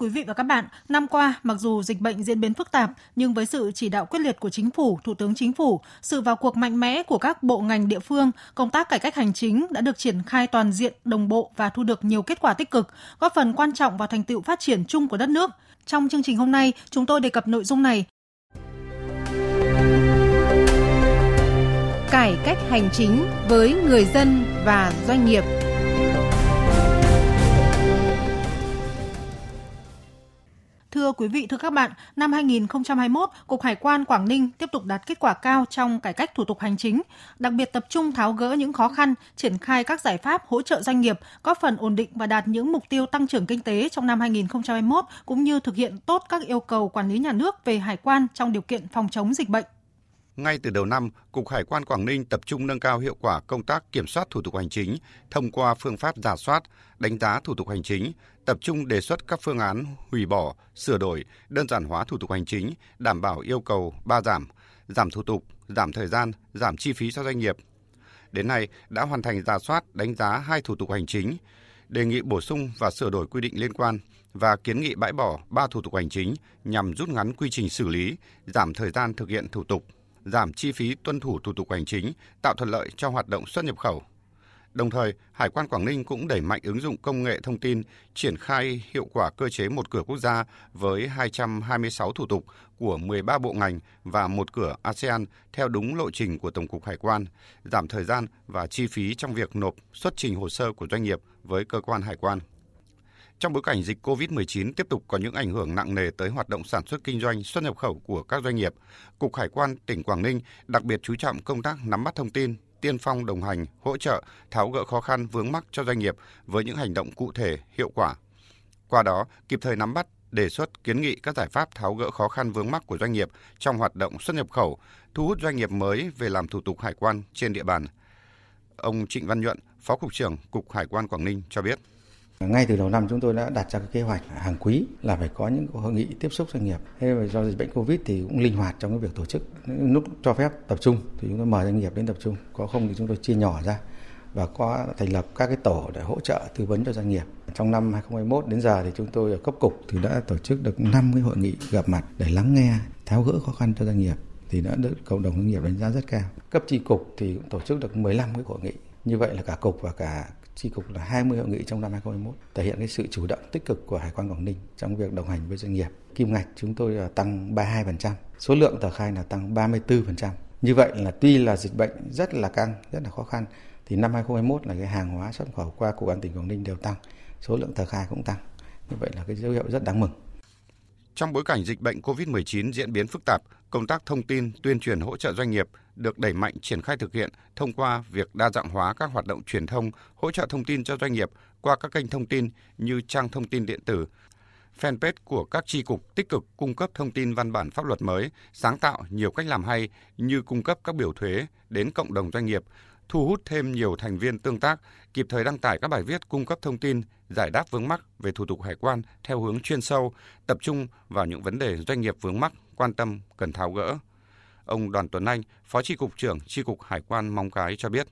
Quý vị và các bạn, năm qua, mặc dù dịch bệnh diễn biến phức tạp, nhưng với sự chỉ đạo quyết liệt của Chính phủ, Thủ tướng Chính phủ, sự vào cuộc mạnh mẽ của các bộ ngành địa phương, công tác cải cách hành chính đã được triển khai toàn diện, đồng bộ và thu được nhiều kết quả tích cực, góp phần quan trọng vào thành tựu phát triển chung của đất nước. Trong chương trình hôm nay, chúng tôi đề cập nội dung này. Cải cách hành chính với người dân và doanh nghiệp – Thưa quý vị, thưa các bạn, năm 2021, Cục Hải quan Quảng Ninh tiếp tục đạt kết quả cao trong cải cách thủ tục hành chính, đặc biệt tập trung tháo gỡ những khó khăn, triển khai các giải pháp hỗ trợ doanh nghiệp, góp phần ổn định và đạt những mục tiêu tăng trưởng kinh tế trong năm 2021 cũng như thực hiện tốt các yêu cầu quản lý nhà nước về hải quan trong điều kiện phòng chống dịch bệnh. Ngay từ đầu năm, Cục Hải quan Quảng Ninh tập trung nâng cao hiệu quả công tác kiểm soát thủ tục hành chính thông qua phương pháp giả soát, đánh giá thủ tục hành chính, tập trung đề xuất các phương án hủy bỏ, sửa đổi, đơn giản hóa thủ tục hành chính, đảm bảo yêu cầu ba giảm, giảm thủ tục, giảm thời gian, giảm chi phí cho doanh nghiệp. Đến nay đã hoàn thành giả soát, đánh giá hai thủ tục hành chính, đề nghị bổ sung và sửa đổi quy định liên quan và kiến nghị bãi bỏ ba thủ tục hành chính nhằm rút ngắn quy trình xử lý, giảm thời gian thực hiện thủ tục giảm chi phí tuân thủ thủ tục hành chính, tạo thuận lợi cho hoạt động xuất nhập khẩu. Đồng thời, Hải quan Quảng Ninh cũng đẩy mạnh ứng dụng công nghệ thông tin, triển khai hiệu quả cơ chế một cửa quốc gia với 226 thủ tục của 13 bộ ngành và một cửa ASEAN theo đúng lộ trình của Tổng cục Hải quan, giảm thời gian và chi phí trong việc nộp xuất trình hồ sơ của doanh nghiệp với cơ quan hải quan. Trong bối cảnh dịch COVID-19 tiếp tục có những ảnh hưởng nặng nề tới hoạt động sản xuất kinh doanh, xuất nhập khẩu của các doanh nghiệp, Cục Hải quan tỉnh Quảng Ninh đặc biệt chú trọng công tác nắm bắt thông tin, tiên phong đồng hành, hỗ trợ, tháo gỡ khó khăn vướng mắc cho doanh nghiệp với những hành động cụ thể, hiệu quả. Qua đó, kịp thời nắm bắt, đề xuất kiến nghị các giải pháp tháo gỡ khó khăn vướng mắc của doanh nghiệp trong hoạt động xuất nhập khẩu, thu hút doanh nghiệp mới về làm thủ tục hải quan trên địa bàn. Ông Trịnh Văn Nhuận, Phó cục trưởng Cục Hải quan Quảng Ninh cho biết. Ngay từ đầu năm chúng tôi đã đặt ra cái kế hoạch hàng quý là phải có những hội nghị tiếp xúc doanh nghiệp. Thế mà do dịch bệnh Covid thì cũng linh hoạt trong cái việc tổ chức. Lúc cho phép tập trung thì chúng tôi mời doanh nghiệp đến tập trung, có không thì chúng tôi chia nhỏ ra và có thành lập các cái tổ để hỗ trợ tư vấn cho doanh nghiệp. Trong năm 2021 đến giờ thì chúng tôi ở cấp cục thì đã tổ chức được 5 cái hội nghị gặp mặt để lắng nghe, tháo gỡ khó khăn cho doanh nghiệp thì đã được cộng đồng doanh nghiệp đánh giá rất cao. Cấp chi cục thì cũng tổ chức được 15 cái hội nghị. Như vậy là cả cục và cả chi cục là 20 hội nghị trong năm 2021, thể hiện cái sự chủ động tích cực của Hải quan Quảng Ninh trong việc đồng hành với doanh nghiệp. Kim ngạch chúng tôi tăng 32%, số lượng tờ khai là tăng 34%. Như vậy là tuy là dịch bệnh rất là căng, rất là khó khăn, thì năm 2021 là cái hàng hóa xuất khẩu qua cục an tỉnh Quảng Ninh đều tăng, số lượng tờ khai cũng tăng. Như vậy là cái dấu hiệu rất đáng mừng. Trong bối cảnh dịch bệnh COVID-19 diễn biến phức tạp, công tác thông tin, tuyên truyền hỗ trợ doanh nghiệp được đẩy mạnh triển khai thực hiện thông qua việc đa dạng hóa các hoạt động truyền thông, hỗ trợ thông tin cho doanh nghiệp qua các kênh thông tin như trang thông tin điện tử, fanpage của các tri cục tích cực cung cấp thông tin văn bản pháp luật mới, sáng tạo nhiều cách làm hay như cung cấp các biểu thuế đến cộng đồng doanh nghiệp, thu hút thêm nhiều thành viên tương tác, kịp thời đăng tải các bài viết cung cấp thông tin, giải đáp vướng mắc về thủ tục hải quan theo hướng chuyên sâu, tập trung vào những vấn đề doanh nghiệp vướng mắc, quan tâm, cần tháo gỡ. Ông Đoàn Tuấn Anh, Phó Tri Cục trưởng Tri Cục Hải quan Móng Cái cho biết.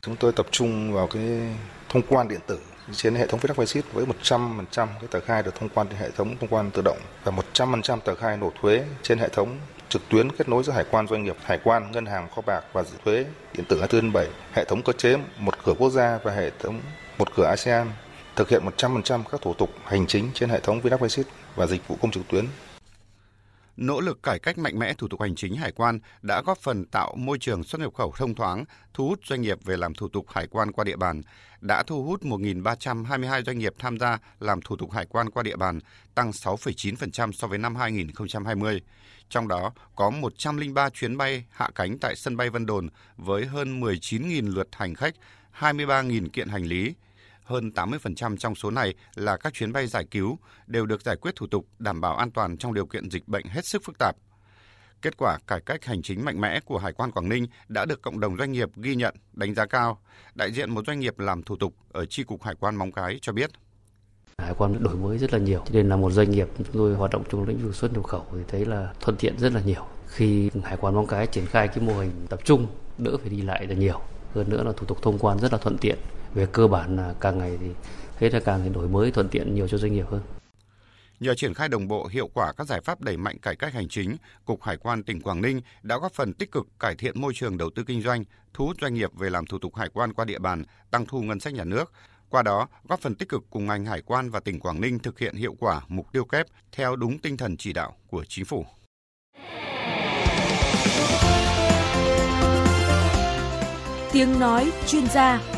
Chúng tôi tập trung vào cái thông quan điện tử trên hệ thống viết Visit với 100% cái tờ khai được thông quan trên hệ thống thông quan tự động và 100% tờ khai nộp thuế trên hệ thống trực tuyến kết nối giữa hải quan doanh nghiệp, hải quan, ngân hàng, kho bạc và thuế điện tử 24/7, hệ thống cơ chế một cửa quốc gia và hệ thống một cửa ASEAN thực hiện 100% các thủ tục hành chính trên hệ thống Vinavisit và dịch vụ công trực tuyến. Nỗ lực cải cách mạnh mẽ thủ tục hành chính hải quan đã góp phần tạo môi trường xuất nhập khẩu thông thoáng, thu hút doanh nghiệp về làm thủ tục hải quan qua địa bàn, đã thu hút 1.322 doanh nghiệp tham gia làm thủ tục hải quan qua địa bàn, tăng 6,9% so với năm 2020. Trong đó có 103 chuyến bay hạ cánh tại sân bay Vân Đồn với hơn 19.000 lượt hành khách, 23.000 kiện hành lý, hơn 80% trong số này là các chuyến bay giải cứu đều được giải quyết thủ tục đảm bảo an toàn trong điều kiện dịch bệnh hết sức phức tạp. Kết quả cải cách hành chính mạnh mẽ của Hải quan Quảng Ninh đã được cộng đồng doanh nghiệp ghi nhận, đánh giá cao. Đại diện một doanh nghiệp làm thủ tục ở tri cục Hải quan Móng Cái cho biết. Hải quan đổi mới rất là nhiều, cho nên là một doanh nghiệp chúng tôi hoạt động trong lĩnh vực xuất nhập khẩu thì thấy là thuận tiện rất là nhiều. Khi Hải quan Móng Cái triển khai cái mô hình tập trung, đỡ phải đi lại là nhiều. Hơn nữa là thủ tục thông quan rất là thuận tiện. Về cơ bản là càng ngày thì thấy là càng đổi mới thuận tiện nhiều cho doanh nghiệp hơn. Nhờ triển khai đồng bộ hiệu quả các giải pháp đẩy mạnh cải cách hành chính, Cục Hải quan tỉnh Quảng Ninh đã góp phần tích cực cải thiện môi trường đầu tư kinh doanh, thu hút doanh nghiệp về làm thủ tục hải quan qua địa bàn, tăng thu ngân sách nhà nước. Qua đó, góp phần tích cực cùng ngành hải quan và tỉnh Quảng Ninh thực hiện hiệu quả mục tiêu kép theo đúng tinh thần chỉ đạo của chính phủ. Tiếng nói chuyên gia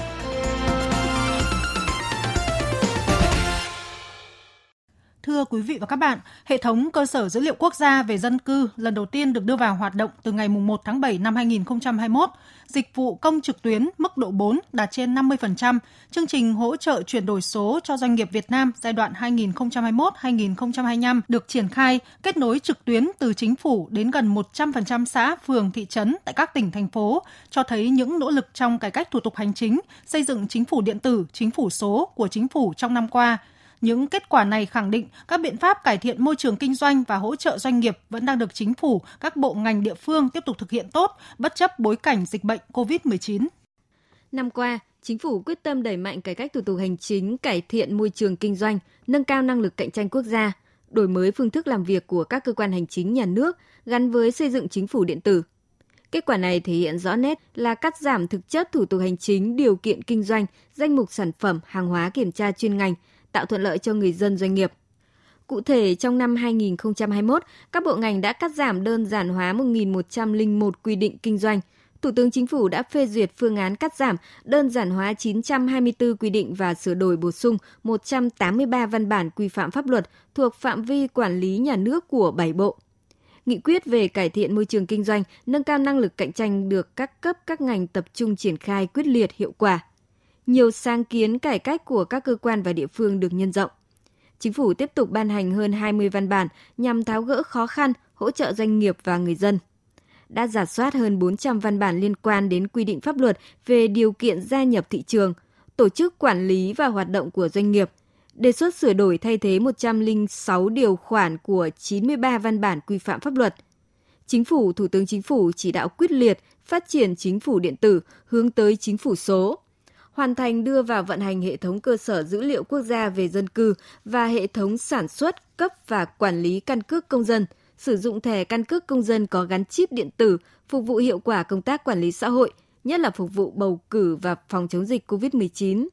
Thưa quý vị và các bạn, hệ thống cơ sở dữ liệu quốc gia về dân cư lần đầu tiên được đưa vào hoạt động từ ngày 1 tháng 7 năm 2021. Dịch vụ công trực tuyến mức độ 4 đạt trên 50%. Chương trình hỗ trợ chuyển đổi số cho doanh nghiệp Việt Nam giai đoạn 2021-2025 được triển khai, kết nối trực tuyến từ chính phủ đến gần 100% xã, phường, thị trấn tại các tỉnh, thành phố, cho thấy những nỗ lực trong cải cách thủ tục hành chính, xây dựng chính phủ điện tử, chính phủ số của chính phủ trong năm qua – những kết quả này khẳng định các biện pháp cải thiện môi trường kinh doanh và hỗ trợ doanh nghiệp vẫn đang được chính phủ, các bộ ngành địa phương tiếp tục thực hiện tốt, bất chấp bối cảnh dịch bệnh COVID-19. Năm qua, chính phủ quyết tâm đẩy mạnh cải cách thủ tục hành chính, cải thiện môi trường kinh doanh, nâng cao năng lực cạnh tranh quốc gia, đổi mới phương thức làm việc của các cơ quan hành chính nhà nước gắn với xây dựng chính phủ điện tử. Kết quả này thể hiện rõ nét là cắt giảm thực chất thủ tục hành chính, điều kiện kinh doanh, danh mục sản phẩm, hàng hóa kiểm tra chuyên ngành, tạo thuận lợi cho người dân doanh nghiệp. Cụ thể, trong năm 2021, các bộ ngành đã cắt giảm đơn giản hóa 1.101 quy định kinh doanh. Thủ tướng Chính phủ đã phê duyệt phương án cắt giảm, đơn giản hóa 924 quy định và sửa đổi bổ sung 183 văn bản quy phạm pháp luật thuộc phạm vi quản lý nhà nước của 7 bộ. Nghị quyết về cải thiện môi trường kinh doanh, nâng cao năng lực cạnh tranh được các cấp các ngành tập trung triển khai quyết liệt hiệu quả nhiều sáng kiến cải cách của các cơ quan và địa phương được nhân rộng. Chính phủ tiếp tục ban hành hơn 20 văn bản nhằm tháo gỡ khó khăn, hỗ trợ doanh nghiệp và người dân. Đã giả soát hơn 400 văn bản liên quan đến quy định pháp luật về điều kiện gia nhập thị trường, tổ chức quản lý và hoạt động của doanh nghiệp, đề xuất sửa đổi thay thế 106 điều khoản của 93 văn bản quy phạm pháp luật. Chính phủ, Thủ tướng Chính phủ chỉ đạo quyết liệt phát triển chính phủ điện tử hướng tới chính phủ số, hoàn thành đưa vào vận hành hệ thống cơ sở dữ liệu quốc gia về dân cư và hệ thống sản xuất, cấp và quản lý căn cước công dân, sử dụng thẻ căn cước công dân có gắn chip điện tử phục vụ hiệu quả công tác quản lý xã hội, nhất là phục vụ bầu cử và phòng chống dịch COVID-19.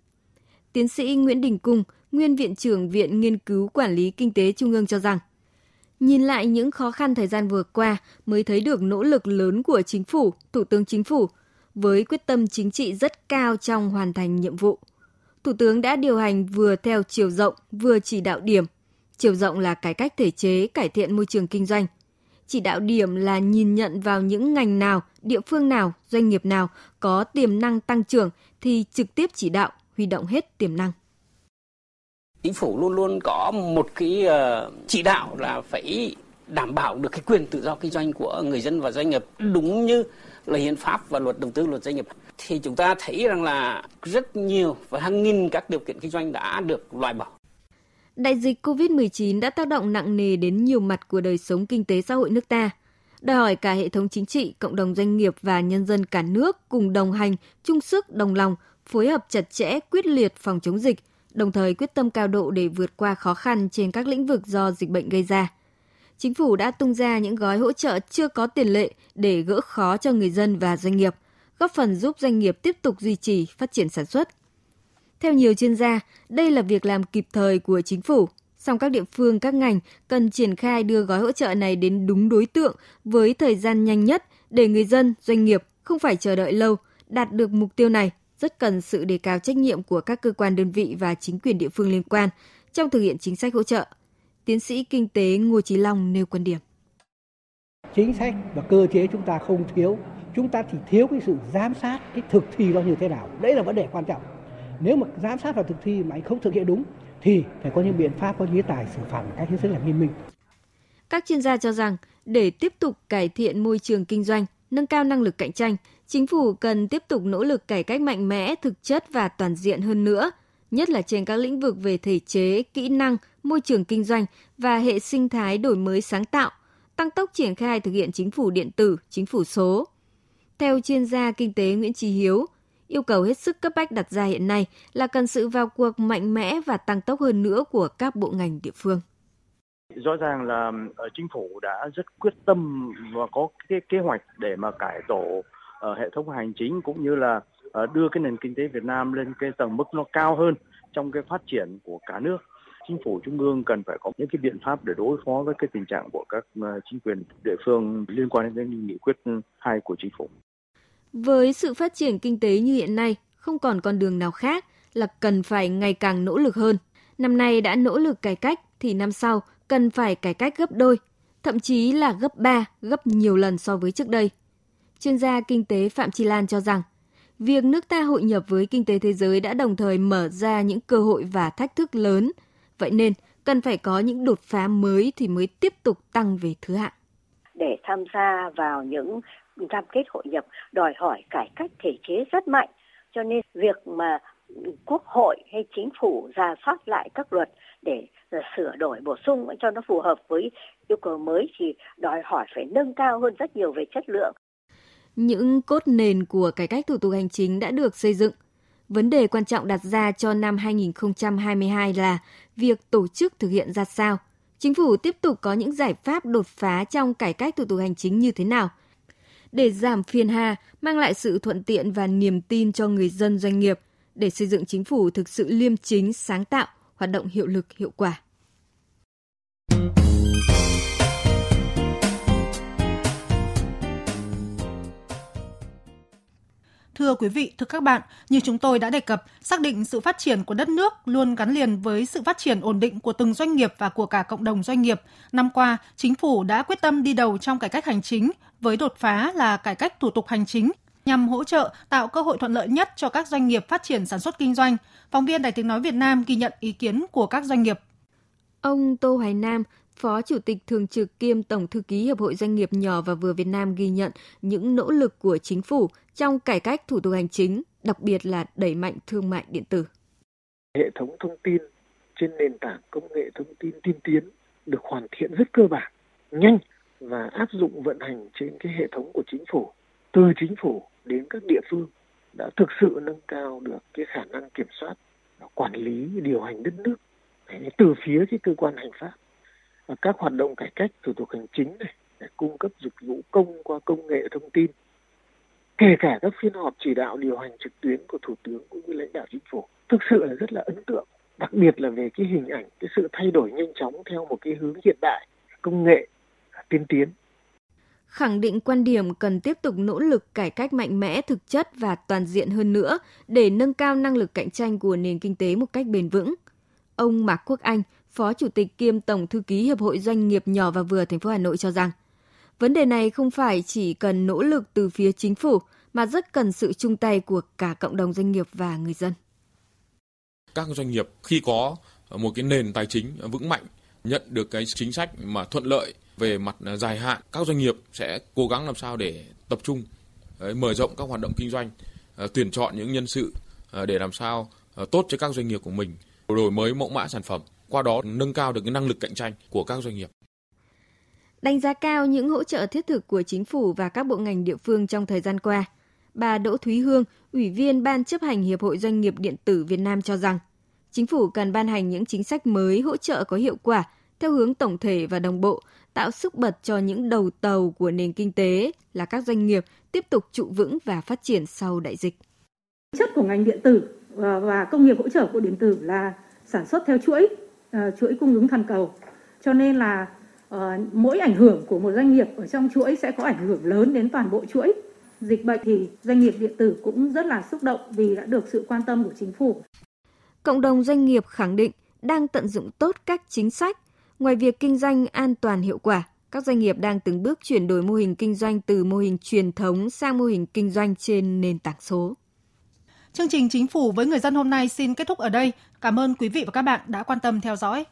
Tiến sĩ Nguyễn Đình Cung, nguyên viện trưởng Viện Nghiên cứu Quản lý Kinh tế Trung ương cho rằng, Nhìn lại những khó khăn thời gian vừa qua mới thấy được nỗ lực lớn của chính phủ, Thủ tướng Chính phủ với quyết tâm chính trị rất cao trong hoàn thành nhiệm vụ. Thủ tướng đã điều hành vừa theo chiều rộng, vừa chỉ đạo điểm. Chiều rộng là cải cách thể chế, cải thiện môi trường kinh doanh. Chỉ đạo điểm là nhìn nhận vào những ngành nào, địa phương nào, doanh nghiệp nào có tiềm năng tăng trưởng thì trực tiếp chỉ đạo, huy động hết tiềm năng. Chính phủ luôn luôn có một cái ờ, chỉ đạo là phải đảm bảo được cái quyền tự do kinh doanh của người dân và doanh nghiệp đúng như là hiến pháp và luật đầu tư luật doanh nghiệp thì chúng ta thấy rằng là rất nhiều và hàng nghìn các điều kiện kinh doanh đã được loại bỏ. Đại dịch COVID-19 đã tác động nặng nề đến nhiều mặt của đời sống kinh tế xã hội nước ta. Đòi hỏi cả hệ thống chính trị, cộng đồng doanh nghiệp và nhân dân cả nước cùng đồng hành, chung sức, đồng lòng, phối hợp chặt chẽ, quyết liệt phòng chống dịch, đồng thời quyết tâm cao độ để vượt qua khó khăn trên các lĩnh vực do dịch bệnh gây ra chính phủ đã tung ra những gói hỗ trợ chưa có tiền lệ để gỡ khó cho người dân và doanh nghiệp, góp phần giúp doanh nghiệp tiếp tục duy trì phát triển sản xuất. Theo nhiều chuyên gia, đây là việc làm kịp thời của chính phủ, song các địa phương, các ngành cần triển khai đưa gói hỗ trợ này đến đúng đối tượng với thời gian nhanh nhất để người dân, doanh nghiệp không phải chờ đợi lâu, đạt được mục tiêu này rất cần sự đề cao trách nhiệm của các cơ quan đơn vị và chính quyền địa phương liên quan trong thực hiện chính sách hỗ trợ tiến sĩ kinh tế Ngô Chí Long nêu quan điểm. Chính sách và cơ chế chúng ta không thiếu, chúng ta chỉ thiếu cái sự giám sát cái thực thi nó như thế nào. Đấy là vấn đề quan trọng. Nếu mà giám sát và thực thi mà anh không thực hiện đúng thì phải có những biện pháp có chế tài xử phạt một cách hết sức là nghiêm minh. Các chuyên gia cho rằng để tiếp tục cải thiện môi trường kinh doanh, nâng cao năng lực cạnh tranh, chính phủ cần tiếp tục nỗ lực cải cách mạnh mẽ, thực chất và toàn diện hơn nữa – nhất là trên các lĩnh vực về thể chế, kỹ năng, môi trường kinh doanh và hệ sinh thái đổi mới sáng tạo, tăng tốc triển khai thực hiện chính phủ điện tử, chính phủ số. Theo chuyên gia kinh tế Nguyễn Trí Hiếu, yêu cầu hết sức cấp bách đặt ra hiện nay là cần sự vào cuộc mạnh mẽ và tăng tốc hơn nữa của các bộ ngành địa phương. Rõ ràng là ờ, chính phủ đã rất quyết tâm và có cái kế hoạch để mà cải tổ ờ, hệ thống hành chính cũng như là ờ, đưa cái nền kinh tế Việt Nam lên cái tầng mức nó cao hơn trong cái phát triển của cả nước. Chính phủ trung ương cần phải có những cái biện pháp để đối phó với cái tình trạng của các ờ, chính quyền địa phương liên quan đến nghị quyết hai của chính phủ. Với sự phát triển kinh tế như hiện nay, không còn con đường nào khác là cần phải ngày càng nỗ lực hơn. Năm nay đã nỗ lực cải cách thì năm sau cần phải cải cách gấp đôi, thậm chí là gấp 3, gấp nhiều lần so với trước đây. Chuyên gia kinh tế Phạm Chi Lan cho rằng, việc nước ta hội nhập với kinh tế thế giới đã đồng thời mở ra những cơ hội và thách thức lớn. Vậy nên, cần phải có những đột phá mới thì mới tiếp tục tăng về thứ hạng. Để tham gia vào những cam kết hội nhập đòi hỏi cải cách thể chế rất mạnh. Cho nên việc mà quốc hội hay chính phủ ra soát lại các luật để sửa đổi bổ sung cho nó phù hợp với yêu cầu mới thì đòi hỏi phải nâng cao hơn rất nhiều về chất lượng. Những cốt nền của cải cách thủ tục hành chính đã được xây dựng. Vấn đề quan trọng đặt ra cho năm 2022 là việc tổ chức thực hiện ra sao. Chính phủ tiếp tục có những giải pháp đột phá trong cải cách thủ tục hành chính như thế nào để giảm phiền hà, mang lại sự thuận tiện và niềm tin cho người dân doanh nghiệp để xây dựng chính phủ thực sự liêm chính, sáng tạo, hoạt động hiệu lực, hiệu quả. Thưa quý vị, thưa các bạn, như chúng tôi đã đề cập, xác định sự phát triển của đất nước luôn gắn liền với sự phát triển ổn định của từng doanh nghiệp và của cả cộng đồng doanh nghiệp. Năm qua, chính phủ đã quyết tâm đi đầu trong cải cách hành chính với đột phá là cải cách thủ tục hành chính nhằm hỗ trợ tạo cơ hội thuận lợi nhất cho các doanh nghiệp phát triển sản xuất kinh doanh. Phóng viên Đài Tiếng nói Việt Nam ghi nhận ý kiến của các doanh nghiệp. Ông Tô Hoài Nam, Phó Chủ tịch Thường trực kiêm Tổng Thư ký Hiệp hội Doanh nghiệp nhỏ và vừa Việt Nam ghi nhận những nỗ lực của chính phủ trong cải cách thủ tục hành chính, đặc biệt là đẩy mạnh thương mại điện tử. Hệ thống thông tin trên nền tảng công nghệ thông tin tiên tiến được hoàn thiện rất cơ bản, nhanh và áp dụng vận hành trên cái hệ thống của chính phủ, từ chính phủ đến các địa phương đã thực sự nâng cao được cái khả năng kiểm soát, quản lý, điều hành đất nước từ phía cái cơ quan hành pháp các hoạt động cải cách thủ tục hành chính này để cung cấp dịch vụ công qua công nghệ thông tin kể cả các phiên họp chỉ đạo điều hành trực tuyến của thủ tướng cũng như lãnh đạo chính phủ thực sự là rất là ấn tượng đặc biệt là về cái hình ảnh cái sự thay đổi nhanh chóng theo một cái hướng hiện đại công nghệ tiên tiến khẳng định quan điểm cần tiếp tục nỗ lực cải cách mạnh mẽ thực chất và toàn diện hơn nữa để nâng cao năng lực cạnh tranh của nền kinh tế một cách bền vững. Ông Mạc Quốc Anh, Phó Chủ tịch kiêm Tổng thư ký Hiệp hội Doanh nghiệp nhỏ và vừa thành phố Hà Nội cho rằng, vấn đề này không phải chỉ cần nỗ lực từ phía chính phủ mà rất cần sự chung tay của cả cộng đồng doanh nghiệp và người dân. Các doanh nghiệp khi có một cái nền tài chính vững mạnh, nhận được cái chính sách mà thuận lợi về mặt dài hạn, các doanh nghiệp sẽ cố gắng làm sao để tập trung mở rộng các hoạt động kinh doanh, ờ, tuyển chọn những nhân sự ờ, để làm sao ờ, tốt cho các doanh nghiệp của mình, đổi mới mẫu mã sản phẩm qua đó nâng cao được cái năng lực cạnh tranh của các doanh nghiệp. Đánh giá cao những hỗ trợ thiết thực của chính phủ và các bộ ngành địa phương trong thời gian qua, bà Đỗ Thúy Hương, Ủy viên Ban chấp hành Hiệp hội Doanh nghiệp Điện tử Việt Nam cho rằng, chính phủ cần ban hành những chính sách mới hỗ trợ có hiệu quả theo hướng tổng thể và đồng bộ, tạo sức bật cho những đầu tàu của nền kinh tế là các doanh nghiệp tiếp tục trụ vững và phát triển sau đại dịch. Chất của ngành điện tử và công nghiệp hỗ trợ của điện tử là sản xuất theo chuỗi uh, chuỗi cung ứng toàn cầu cho nên là uh, mỗi ảnh hưởng của một doanh nghiệp ở trong chuỗi sẽ có ảnh hưởng lớn đến toàn bộ chuỗi dịch bệnh thì doanh nghiệp điện tử cũng rất là xúc động vì đã được sự quan tâm của chính phủ. Cộng đồng doanh nghiệp khẳng định đang tận dụng tốt các chính sách, ngoài việc kinh doanh an toàn hiệu quả, các doanh nghiệp đang từng bước chuyển đổi mô hình kinh doanh từ mô hình truyền thống sang mô hình kinh doanh trên nền tảng số. Chương trình Chính phủ với người dân hôm nay xin kết thúc ở đây. Cảm ơn quý vị và các bạn đã quan tâm theo dõi.